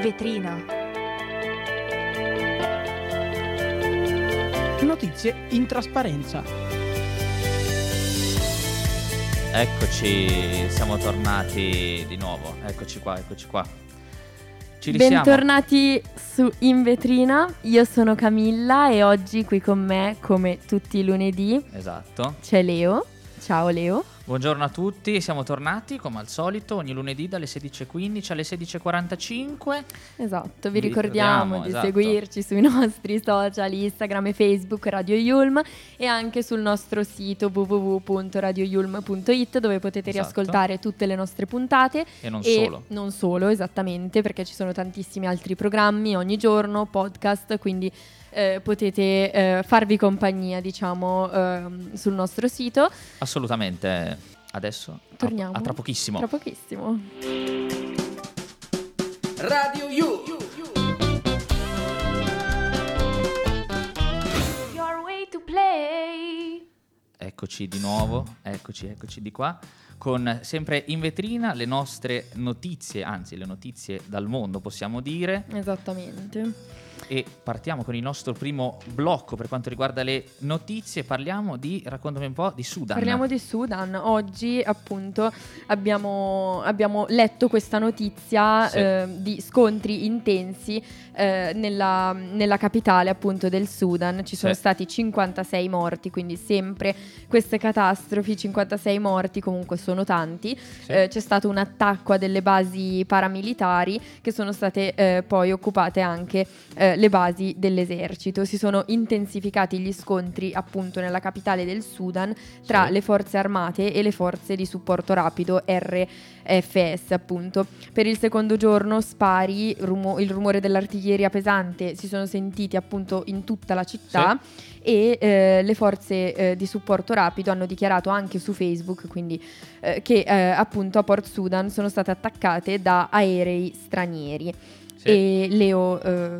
vetrina. Notizie in trasparenza. Eccoci, siamo tornati di nuovo. Eccoci qua, eccoci qua. Ci risiamo. Bentornati su In Vetrina, io sono Camilla e oggi qui con me, come tutti i lunedì, Esatto. c'è Leo. Ciao Leo. Buongiorno a tutti, siamo tornati come al solito ogni lunedì dalle 16.15 alle 16.45. Esatto, vi Vi ricordiamo, di esatto. seguirci sui nostri social, Instagram e Facebook Radio Yulm e anche sul nostro sito www.radioyulm.it dove potete Esatto. riascoltare tutte le nostre puntate E non e solo. non solo, esattamente, perché ci sono tantissimi altri programmi ogni giorno, podcast, quindi eh, potete eh, farvi compagnia, diciamo, ehm, sul nostro sito. Assolutamente. Adesso a- Torniamo. A, tra pochissimo. Tra pochissimo. Radio You. Your way to play. Eccoci di nuovo, eccoci, eccoci di qua, con sempre in vetrina le nostre notizie, anzi le notizie dal mondo possiamo dire, Esattamente. E partiamo con il nostro primo blocco per quanto riguarda le notizie, parliamo di, raccontami un po', di Sudan. Parliamo di Sudan. Oggi appunto abbiamo, abbiamo letto questa notizia Sì. eh, di scontri intensi eh, nella, nella capitale appunto del Sudan. Ci sono Sì. stati 56 morti, quindi sempre queste catastrofi, 56 morti comunque sono tanti. Sì. Eh, c'è stato un attacco a delle basi paramilitari che sono state eh, poi occupate anche eh, le basi dell'esercito. Si sono intensificati gli scontri appunto nella capitale del Sudan tra Sì. le forze armate e le forze di supporto rapido RFS appunto. Per il secondo giorno spari, rumo- il rumore dell'artiglieria pesante si sono sentiti appunto in tutta la città e eh, le forze eh, di supporto rapido hanno dichiarato anche su Facebook quindi eh, che eh, appunto a Port Sudan sono state attaccate da aerei stranieri. Sì. E Leo eh,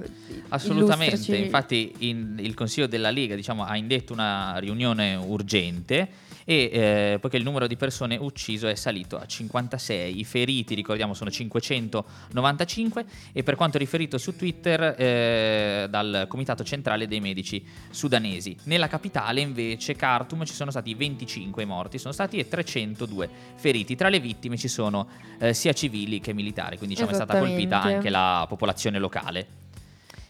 Assolutamente, illustraci- infatti in- il Consiglio della Lega diciamo, ha indetto una riunione urgente e eh, poiché il numero di persone ucciso è salito a 56, i feriti ricordiamo sono 595 e per quanto riferito su Twitter eh, dal Comitato Centrale dei Medici Sudanesi. Nella capitale invece Khartoum ci sono stati 25 morti, sono stati e 302 feriti, tra le vittime ci sono eh, sia civili che militari, quindi diciamo è stata colpita anche la popolazione locale.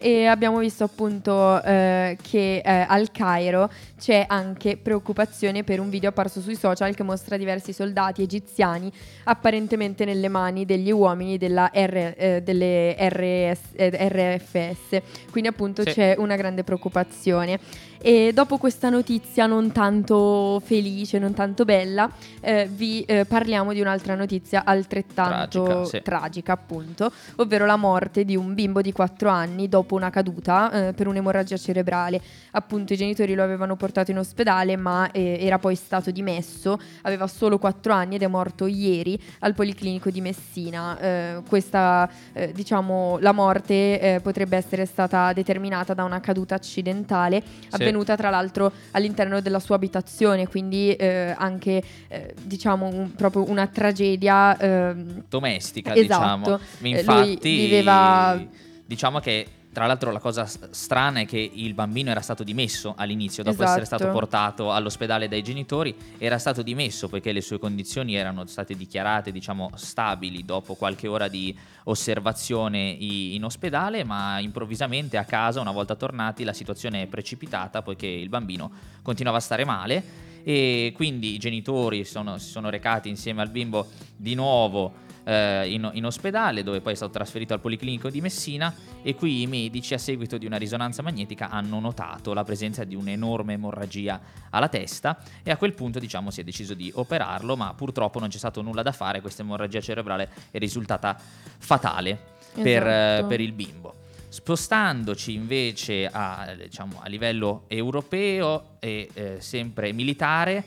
E abbiamo visto appunto eh, che eh, al Cairo c'è anche preoccupazione per un video apparso sui social che mostra diversi soldati egiziani apparentemente nelle mani degli uomini della R- eh, delle RS eh, RFS. Quindi appunto Sì. c'è una grande preoccupazione. E dopo questa notizia non tanto felice, non tanto bella, eh, vi eh, parliamo di un'altra notizia altrettanto Tragica, sì. tragica, appunto, ovvero la morte di un bimbo di 4 anni dopo una caduta eh, per un'emorragia cerebrale. Appunto i genitori lo avevano portato in ospedale ma eh, era poi stato dimesso, aveva solo 4 anni ed è morto ieri al Policlinico di Messina. Eh, questa, eh, diciamo, la morte potrebbe essere stata determinata da una caduta accidentale Sì. Avvenuta tra l'altro all'interno della sua abitazione, quindi eh, anche eh, diciamo un- proprio una tragedia ehm, domestica, Esatto. diciamo. Eh, lui Infatti, viveva- diciamo che tra l'altro la cosa strana è che il bambino era stato dimesso all'inizio, dopo Esatto. essere stato portato all'ospedale dai genitori, era stato dimesso poiché le sue condizioni erano state dichiarate, diciamo, stabili dopo qualche ora di osservazione in ospedale, ma improvvisamente a casa, una volta tornati, la situazione è precipitata poiché il bambino continuava a stare male e quindi i genitori sono- si sono recati insieme al bimbo di nuovo eh, in, in ospedale dove poi è stato trasferito al Policlinico di Messina e qui i medici a seguito di una risonanza magnetica hanno notato la presenza di un'enorme emorragia alla testa e a quel punto diciamo si è deciso di operarlo ma purtroppo non c'è stato nulla da fare, questa emorragia cerebrale è risultata fatale per, Esatto. per il bimbo. Spostandoci invece a, diciamo, a livello europeo e eh, sempre militare,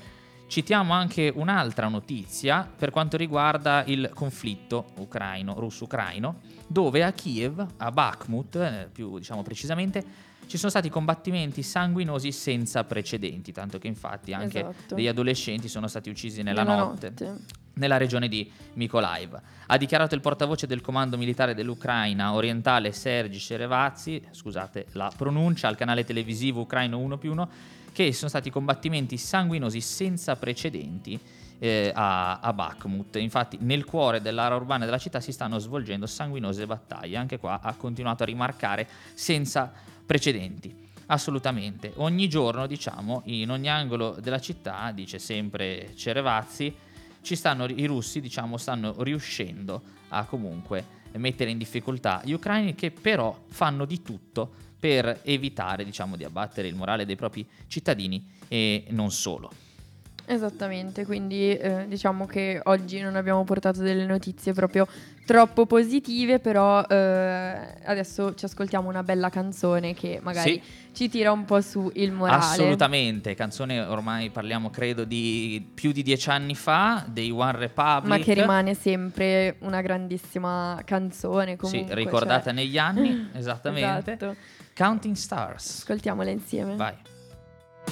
citiamo anche un'altra notizia per quanto riguarda il conflitto ucraino, russo-ucraino, dove a Kiev, a Bakhmut, eh, più diciamo precisamente, ci sono stati combattimenti sanguinosi senza precedenti, tanto che infatti anche Esatto. degli adolescenti sono stati uccisi nella, Nella notte. notte. nella regione di Mykolaiv. Ha dichiarato il portavoce del comando militare dell'Ucraina orientale Sergi Cerevazzi, scusate la pronuncia, al canale televisivo ucraino 1 più 1, che sono stati combattimenti sanguinosi senza precedenti eh, a, a Bakhmut. Infatti nel cuore dell'area urbana della città si stanno svolgendo sanguinose battaglie. Anche qua ha continuato a rimarcare senza precedenti. Assolutamente. Ogni giorno, diciamo, in ogni angolo della città, dice sempre Cerevazzi, ci stanno, i russi diciamo, stanno riuscendo a comunque mettere in difficoltà gli ucraini che però fanno di tutto per evitare diciamo, di abbattere il morale dei propri cittadini e non solo. Esattamente, quindi eh, diciamo che oggi non abbiamo portato delle notizie proprio troppo positive, però eh, adesso ci ascoltiamo una bella canzone che magari Sì. ci tira un po' su il morale. Assolutamente, canzone ormai parliamo credo di più di dieci anni fa, dei One Republic. Ma che rimane sempre una grandissima canzone comunque. sì, ricordata cioè- negli anni, esattamente. Esatto. Counting Stars. Ascoltiamola insieme. Vai.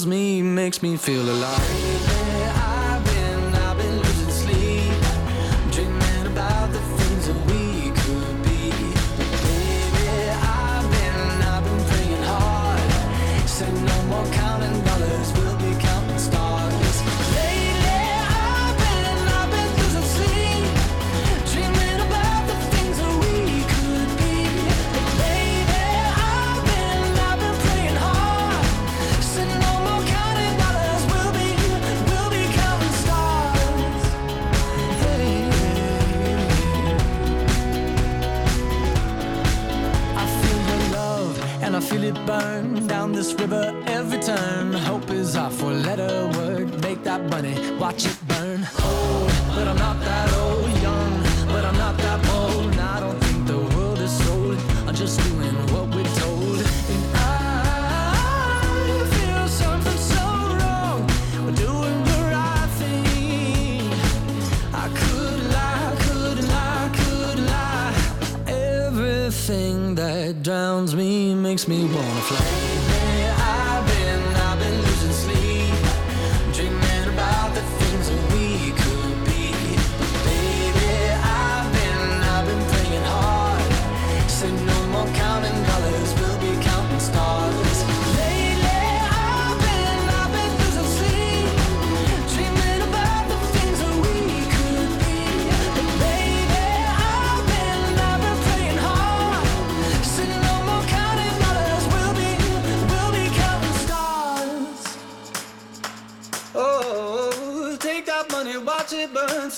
kills me makes me feel alive. Watch it burn. Old, but I'm not that old. Young, but I'm not that bold. And I don't think the world is sold. I'm just doing what we're told. And I feel something so wrong. We're doing the right thing. I could lie, could lie, could lie. Everything that drowns me makes me wanna fly.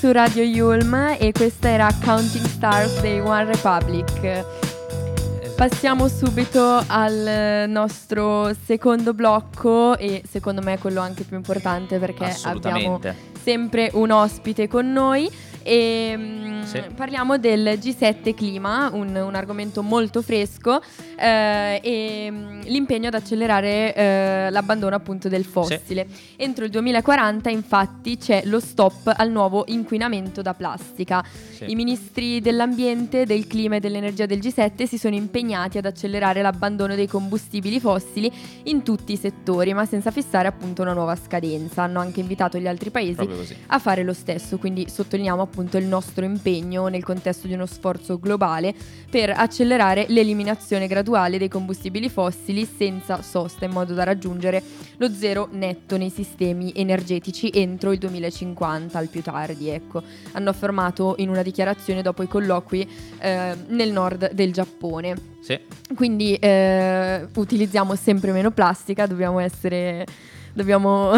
Su Radio Yulm e questa era Counting Stars dei One Republic. Passiamo subito al nostro secondo blocco e secondo me è quello anche più importante perché abbiamo sempre un ospite con noi e mm, Sì. parliamo del G7 clima, un, un argomento molto fresco eh, e mm, l'impegno ad accelerare eh, l'abbandono appunto del fossile. Entro il 2040 infatti c'è lo stop al nuovo inquinamento da plastica. Sì. I ministri dell'ambiente, del clima e dell'energia del G7 si sono impegnati ad accelerare l'abbandono dei combustibili fossili in tutti i settori, ma senza fissare appunto una nuova scadenza. Hanno anche invitato gli altri paesi a fare lo stesso, quindi sottolineiamo appunto il nostro impegno nel contesto di uno sforzo globale per accelerare l'eliminazione graduale dei combustibili fossili senza sosta in modo da raggiungere lo zero netto nei sistemi energetici entro il 2050 al più tardi, ecco. Hanno affermato in una dichiarazione dopo i colloqui eh, nel nord del Giappone. Sì. Quindi eh, utilizziamo sempre meno plastica, dobbiamo essere dobbiamo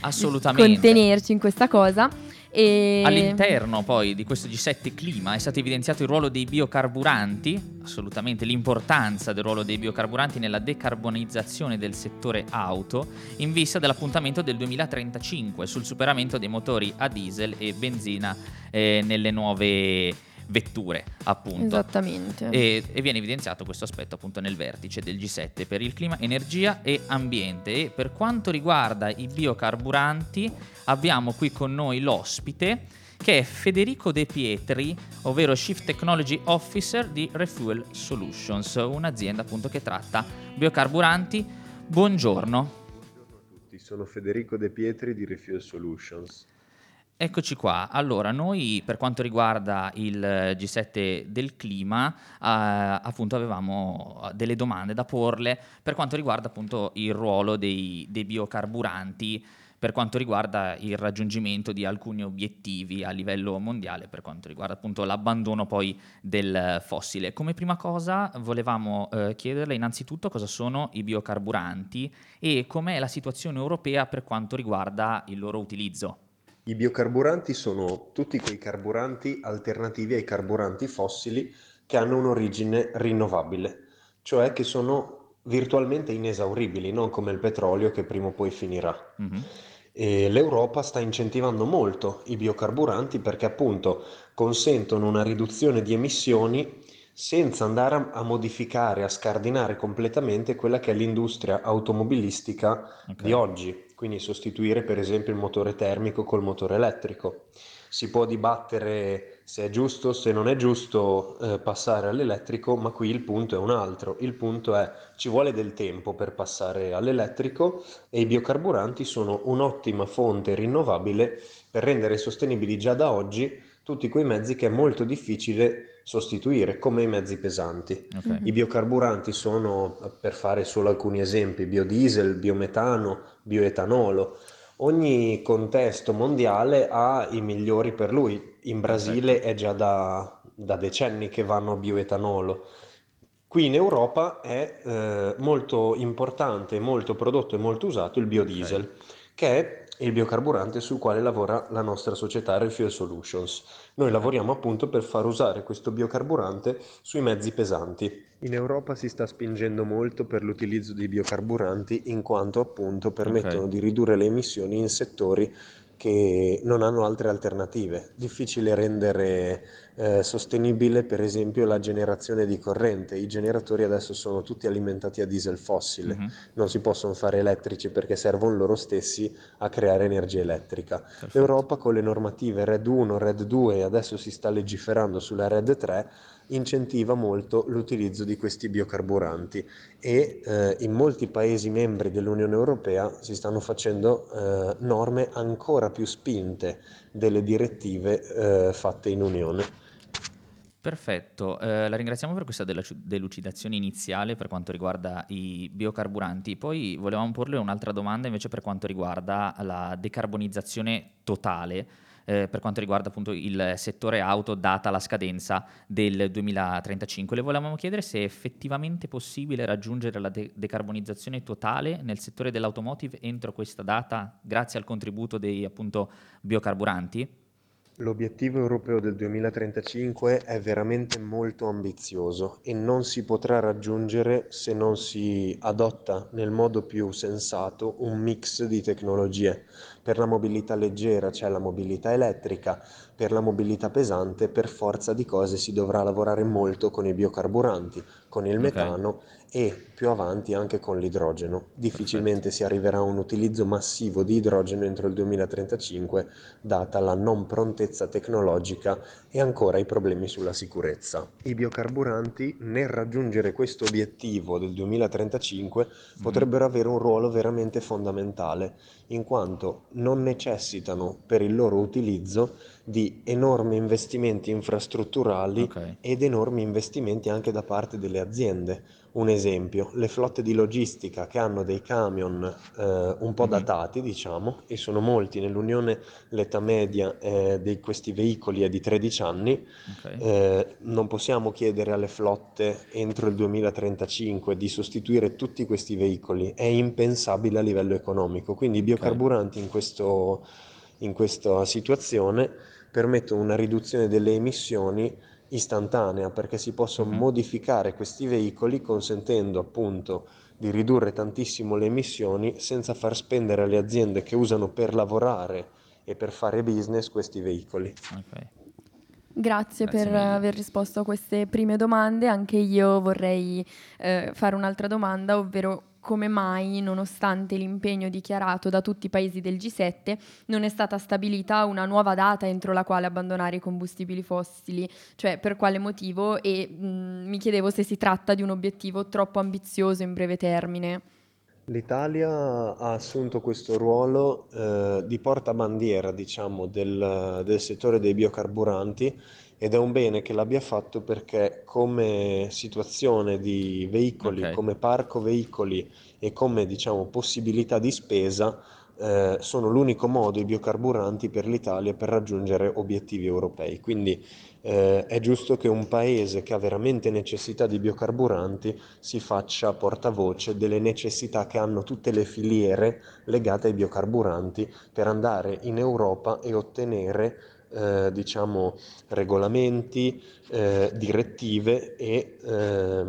Assolutamente. contenerci in questa cosa. E... All'interno poi di questo G7 clima è stato evidenziato il ruolo dei biocarburanti, assolutamente l'importanza del ruolo dei biocarburanti nella decarbonizzazione del settore auto in vista dell'appuntamento del 2035 sul superamento dei motori a diesel e benzina eh, nelle nuove vetture, appunto. Esattamente. E, e viene evidenziato questo aspetto appunto nel vertice del G7 per il clima, energia e ambiente. E per quanto riguarda i biocarburanti, abbiamo qui con noi l'ospite che è Federico De Pietri, ovvero Chief Technology Officer di Refuel Solutions, un'azienda appunto che tratta biocarburanti. Buongiorno. tutti, sono Federico De Pietri di Refuel Solutions. Eccoci qua. Allora, noi per quanto riguarda il G7 del clima, eh, appunto avevamo delle domande da porle per quanto riguarda appunto il ruolo dei, dei biocarburanti, per quanto riguarda il raggiungimento di alcuni obiettivi a livello mondiale, per quanto riguarda appunto l'abbandono poi del fossile. Come prima cosa volevamo eh, chiederle innanzitutto cosa sono i biocarburanti e com'è la situazione europea per quanto riguarda il loro utilizzo. I biocarburanti sono tutti quei carburanti alternativi ai carburanti fossili che hanno un'origine rinnovabile, cioè che sono virtualmente inesauribili, non come il petrolio che prima o poi finirà. Mhm. E l'Europa sta incentivando molto i biocarburanti perché appunto consentono una riduzione di emissioni senza andare a, modificare, a scardinare completamente quella che è l'industria automobilistica Ok. di oggi, quindi sostituire per esempio il motore termico col motore elettrico. Si può dibattere se è giusto, se non è giusto eh, passare all'elettrico, ma qui il punto è un altro. Il punto è ci vuole del tempo per passare all'elettrico e i biocarburanti sono un'ottima fonte rinnovabile per rendere sostenibili già da oggi tutti quei mezzi che è molto difficile sostituire, come i mezzi pesanti. Ok. I biocarburanti sono, per fare solo alcuni esempi, biodiesel, biometano, bioetanolo. Ogni contesto mondiale ha i migliori per lui. In Brasile è già da, da decenni che vanno a bioetanolo. Qui in Europa è eh, molto importante, molto prodotto e molto usato il biodiesel, che è il biocarburante sul quale lavora la nostra società Refuel Solutions. Noi lavoriamo appunto per far usare questo biocarburante sui mezzi pesanti. In Europa si sta spingendo molto per l'utilizzo di biocarburanti in quanto appunto permettono Ok. di ridurre le emissioni in settori che non hanno altre alternative. Difficile rendere eh, sostenibile per esempio la generazione di corrente. I generatori adesso sono tutti alimentati a diesel fossile, Mhm. non si possono fare elettrici perché servono loro stessi a creare energia elettrica. Perfetto. L'Europa con le normative RED 1, RED 2 e adesso si sta legiferando sulla RED 3 incentiva molto l'utilizzo di questi biocarburanti e eh, in molti Paesi membri dell'Unione Europea si stanno facendo eh, norme ancora più spinte delle direttive eh, fatte in Unione. Perfetto, eh, la ringraziamo per questa delu- delucidazione iniziale per quanto riguarda i biocarburanti. Poi volevamo porle un'altra domanda invece per quanto riguarda la decarbonizzazione totale eh, per quanto riguarda appunto il settore auto data la scadenza del 2035. Le volevamo chiedere se è effettivamente possibile raggiungere la de- decarbonizzazione totale nel settore dell'automotive entro questa data grazie al contributo dei appunto biocarburanti. L'obiettivo europeo del 2035 è veramente molto ambizioso e non si potrà raggiungere se non si adotta nel modo più sensato un mix di tecnologie. Per la mobilità leggera c'è la mobilità elettrica, per la mobilità pesante per forza di cose si dovrà lavorare molto con i biocarburanti, con il metano e più avanti anche con l'idrogeno. Difficilmente si arriverà a un utilizzo massivo di idrogeno entro il 2035, data la non prontezza tecnologica e ancora i problemi sulla sicurezza. I biocarburanti, nel raggiungere questo obiettivo del 2035, potrebbero avere un ruolo veramente fondamentale, in quanto non necessitano per il loro utilizzo di enormi investimenti infrastrutturali Ok. ed enormi investimenti anche da parte delle aziende. Un esempio, le flotte di logistica che hanno dei camion eh, un po' Mhm. datati, diciamo, e sono molti, nell'Unione l'età media eh, di questi veicoli è di 13 anni, ok. eh, non possiamo chiedere alle flotte entro il 2035 di sostituire tutti questi veicoli, è impensabile a livello economico. Quindi i biocarburanti in questo- in questa situazione permettono una riduzione delle emissioni istantanea perché si possono Mhm. modificare questi veicoli consentendo appunto di ridurre tantissimo le emissioni senza far spendere alle aziende che usano per lavorare e per fare business questi veicoli. ok. Grazie, Grazie per mille. aver risposto a queste prime domande. Anche io vorrei eh, fare un'altra domanda, ovvero come mai, nonostante l'impegno dichiarato da tutti i paesi del G7, non è stata stabilita una nuova data entro la quale abbandonare i combustibili fossili? Cioè, per quale motivo? E mh, mi chiedevo se si tratta di un obiettivo troppo ambizioso in breve termine. L'Italia ha assunto questo ruolo eh, di portabandiera, diciamo, del, del settore dei biocarburanti ed è un bene che l'abbia fatto perché come situazione di veicoli, Ok. come parco veicoli e come, diciamo, possibilità di spesa eh, sono l'unico modo i biocarburanti per l'Italia per raggiungere obiettivi europei. Quindi eh, è giusto che un paese che ha veramente necessità di biocarburanti si faccia portavoce delle necessità che hanno tutte le filiere legate ai biocarburanti per andare in Europa e ottenere eh, diciamo regolamenti, eh, direttive e eh,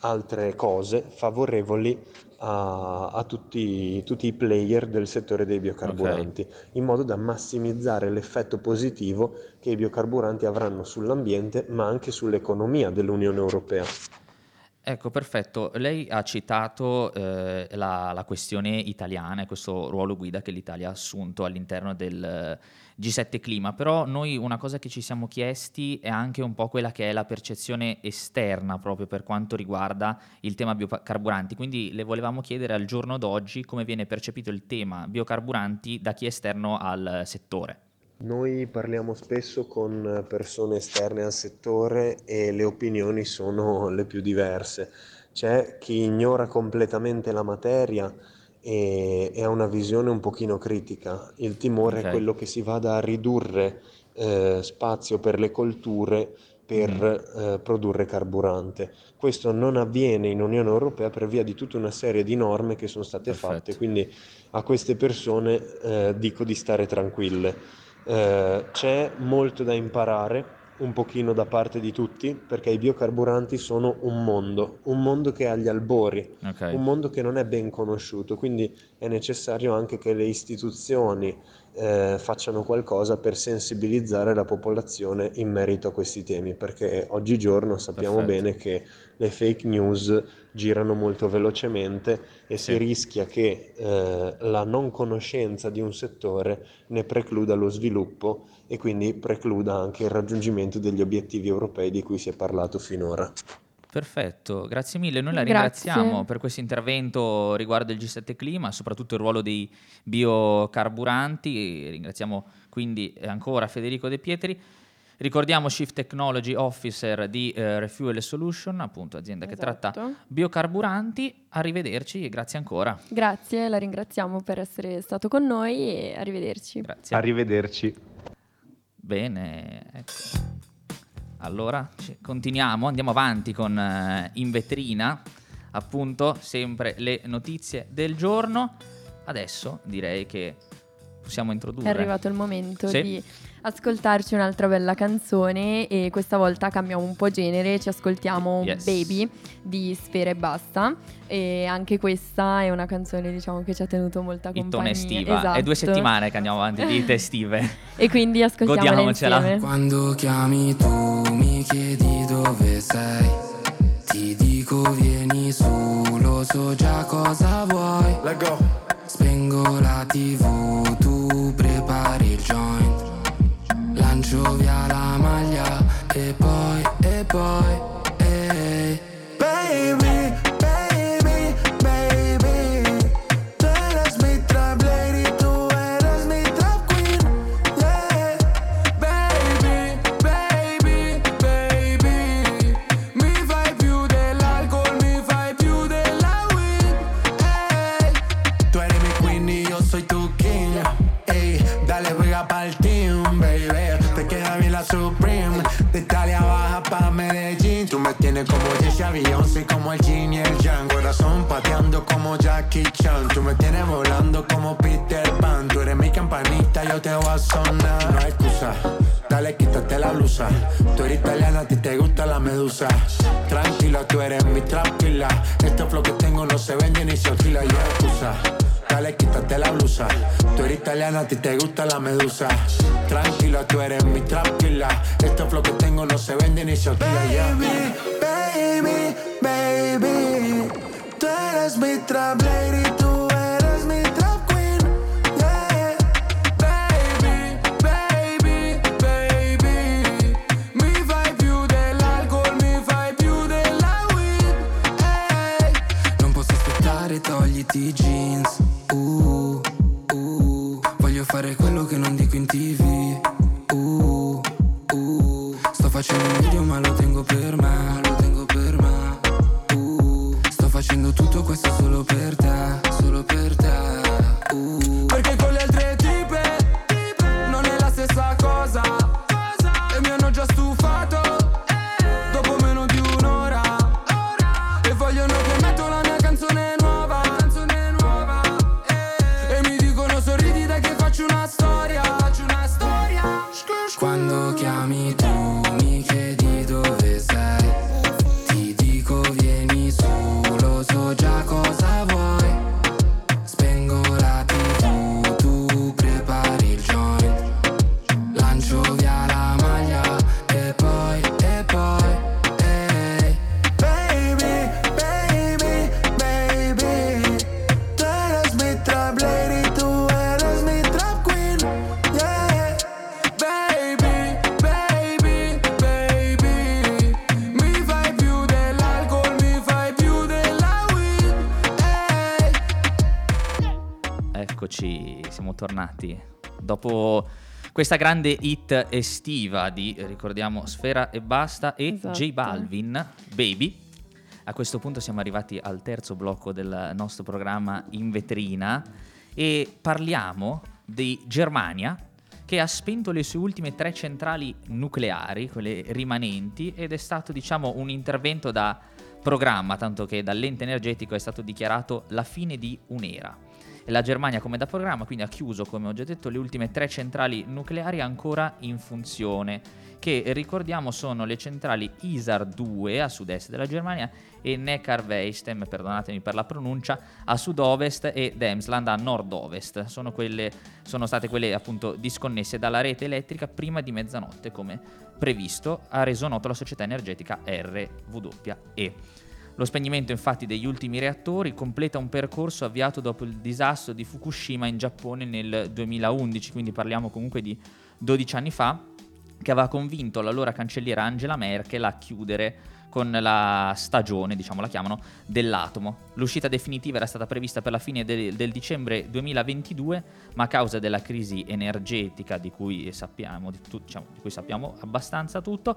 altre cose favorevoli a, a tutti, tutti i player del settore dei biocarburanti, in modo da massimizzare l'effetto positivo che i biocarburanti avranno sull'ambiente, ma anche sull'economia dell'Unione Europea. Ecco, perfetto. Lei ha citato eh, la, la questione italiana e questo ruolo guida che l'Italia ha assunto all'interno del eh, G7 Clima, però noi una cosa che ci siamo chiesti è anche un po' quella che è la percezione esterna proprio per quanto riguarda il tema biocarburanti, quindi le volevamo chiedere al giorno d'oggi come viene percepito il tema biocarburanti da chi è esterno al settore. Noi parliamo spesso con persone esterne al settore e le opinioni sono le più diverse. C'è chi ignora completamente la materia e, e ha una visione un pochino critica. Il timore Ok. è quello che si vada a ridurre eh, spazio per le colture per eh, produrre carburante. Questo non avviene in Unione Europea per via di tutta una serie di norme che sono state Perfetto. fatte, quindi a queste persone eh, dico di stare tranquille. Eh, c'è molto da imparare, un pochino da parte di tutti, perché i biocarburanti sono un mondo, un mondo che è agli albori, Ok. un mondo che non è ben conosciuto, quindi è necessario anche che le istituzioni eh, facciano qualcosa per sensibilizzare la popolazione in merito a questi temi, perché oggigiorno sappiamo Perfetto. bene che le fake news girano molto velocemente e Sì. si rischia che eh, la non conoscenza di un settore ne precluda lo sviluppo e quindi precluda anche il raggiungimento degli obiettivi europei di cui si è parlato finora. Perfetto, grazie mille. Noi la Grazie. ringraziamo per questo intervento riguardo il G7 Clima, soprattutto il ruolo dei biocarburanti. Ringraziamo quindi ancora Federico De Pietri. Ricordiamo Shift Technology Officer di eh, Refuel Solution, appunto azienda che tratta Esatto. biocarburanti. Arrivederci e grazie ancora. Grazie, la ringraziamo per essere stato con noi e arrivederci. Grazie. Arrivederci. Bene, ecco. Allora, continuiamo, andiamo avanti con eh, in vetrina, appunto, sempre le notizie del giorno. Adesso direi che possiamo introdurre. È arrivato il momento Sì. di ascoltarci un'altra bella canzone e questa volta cambiamo un po' genere, ci ascoltiamo Yes. Baby di Sfera e Basta e anche questa è una canzone diciamo che ci ha tenuto molta compagnia. Ittone estiva. Esatto. È due settimane che andiamo avanti di estive. E quindi Godiamocela. insieme. Quando chiami tu mi chiedi dove sei. Ti dico vieni su, lo so già cosa vuoi. Spengo la tv, tu prepari il joint. Lancio via la maglia e poi, e poi, se alquila Yo excusa Dale, quítate la blusa. Tú eres italiana, a ti te gusta la medusa. Tranquila, tú eres mi tranquila. Este flow que tengo no se vende ni se alquila Baby, baby, baby. Tú eres mi trap lady, aspettare, togliti i jeans uh, uh. Voglio fare quello che non dico in tv uh, uh. Sto facendo un video ma lo tengo per me tornati. Dopo questa grande hit estiva di, ricordiamo, Sfera e Basta e Esatto. J Balvin, Baby. A questo punto siamo arrivati al terzo blocco del nostro programma in vetrina e parliamo di Germania che ha spento le sue ultime tre centrali nucleari, quelle rimanenti, ed è stato diciamo un intervento da programma, tanto che dall'ente energetico è stato dichiarato la fine di un'era. La Germania come da programma quindi ha chiuso, come ho già detto, le ultime tre centrali nucleari ancora in funzione, che ricordiamo sono le centrali Isar 2 a sud-est della Germania e Neckarweistem, perdonatemi per la pronuncia, a sud-ovest e Demsland a nord-ovest. Sono, quelle, sono state quelle appunto disconnesse dalla rete elettrica prima di mezzanotte come previsto, ha reso noto la società energetica RWE. Lo spegnimento infatti degli ultimi reattori completa un percorso avviato dopo il disastro di Fukushima in Giappone nel 2011, quindi parliamo comunque di 12 anni fa, che aveva convinto l'allora cancelliera Angela Merkel a chiudere con la stagione, diciamo la chiamano, dell'atomo. L'uscita definitiva era stata prevista per la fine del, del dicembre 2022, ma a causa della crisi energetica di cui sappiamo, di tu- diciamo, di cui sappiamo abbastanza tutto,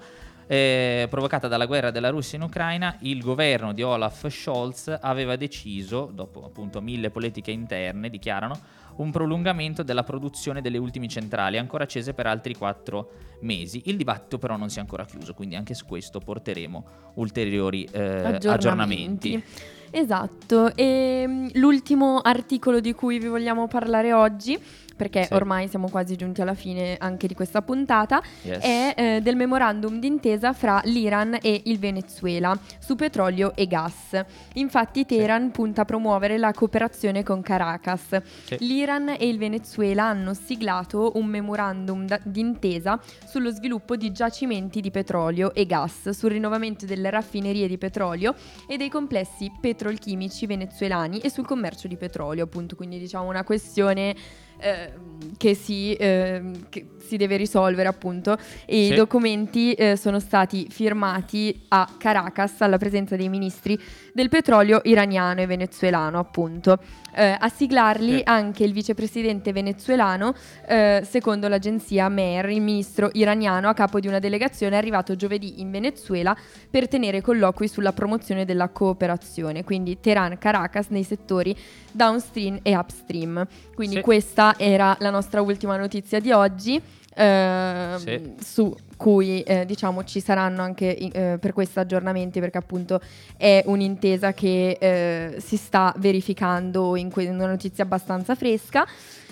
eh, provocata dalla guerra della Russia in Ucraina, il governo di Olaf Scholz aveva deciso, dopo appunto mille politiche interne, dichiarano, un prolungamento della produzione delle ultime centrali, ancora accese per altri quattro mesi. Il dibattito però non si è ancora chiuso, quindi anche su questo porteremo ulteriori eh, aggiornamenti. Esatto, e mm, l'ultimo articolo di cui vi vogliamo parlare oggi perché Sì. ormai siamo quasi giunti alla fine anche di questa puntata, Yes. è eh, del memorandum d'intesa fra l'Iran e il Venezuela su petrolio e gas. Infatti Teheran punta a promuovere la cooperazione con Caracas. Sì. L'Iran e il Venezuela hanno siglato un memorandum da- d'intesa sullo sviluppo di giacimenti di petrolio e gas, sul rinnovamento delle raffinerie di petrolio e dei complessi petrolchimici venezuelani e sul commercio di petrolio, appunto, quindi diciamo una questione eh, che, si, eh, che si deve risolvere appunto e Sì. i documenti eh, sono stati firmati a Caracas alla presenza dei ministri del petrolio iraniano e venezuelano appunto. Eh, a siglarli Sì. anche il vicepresidente venezuelano, eh, secondo l'agenzia MER, il ministro iraniano a capo di una delegazione è arrivato giovedì in Venezuela per tenere colloqui sulla promozione della cooperazione, quindi Teheran, Caracas nei settori downstream e upstream. Quindi Sì. questa era la nostra ultima notizia di oggi. ehm, Sì. su cui eh, diciamo ci saranno anche eh, per questo aggiornamenti perché appunto è un'intesa che eh, si sta verificando in que- una notizia abbastanza fresca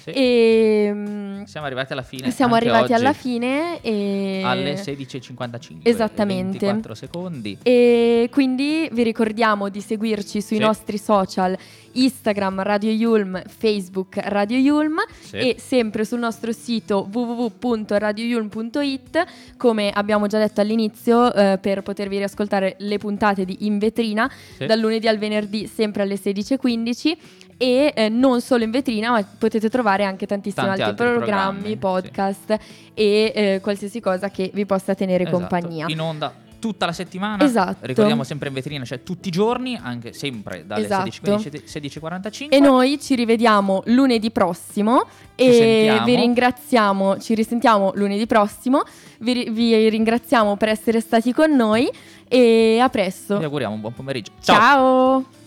Sì. e mm, Siamo arrivati alla fine. siamo arrivati oggi, alla fine e Alle 16.55. Esattamente. 24 secondi. E quindi vi ricordiamo di seguirci sui Sì. nostri social Instagram Radio Yulm, Facebook Radio Yulm Sì. e sempre sul nostro sito www.radioyulm.it come abbiamo già detto all'inizio eh, per potervi riascoltare le puntate di In Vetrina dal lunedì al venerdì sempre alle 16.15 e eh, non solo in vetrina ma potete trovare anche tantissimi Tanti altri, altri programmi, programmi, podcast e eh, qualsiasi cosa che vi possa tenere Esatto. compagnia. In onda tutta la settimana. Esatto. Ricordiamo sempre in vetrina, cioè tutti i giorni, anche sempre dalle Esatto. 16.15 16.45. E noi ci rivediamo lunedì prossimo Ci e sentiamo. vi ringraziamo, ci risentiamo lunedì prossimo, vi, vi ringraziamo per essere stati con noi e a presto. Vi auguriamo un buon pomeriggio. Ciao. Ciao.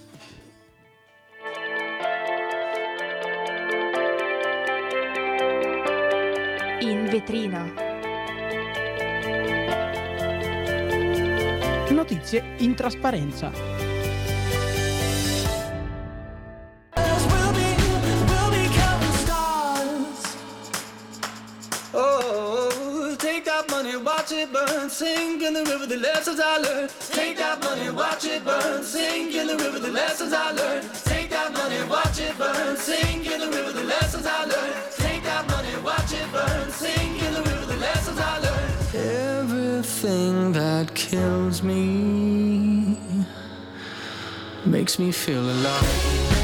In vetrina. Notizie in trasparenza. Oh, take that money, watch it burn, sink in the river, the lessons I learned. Everything that kills me makes me feel alive.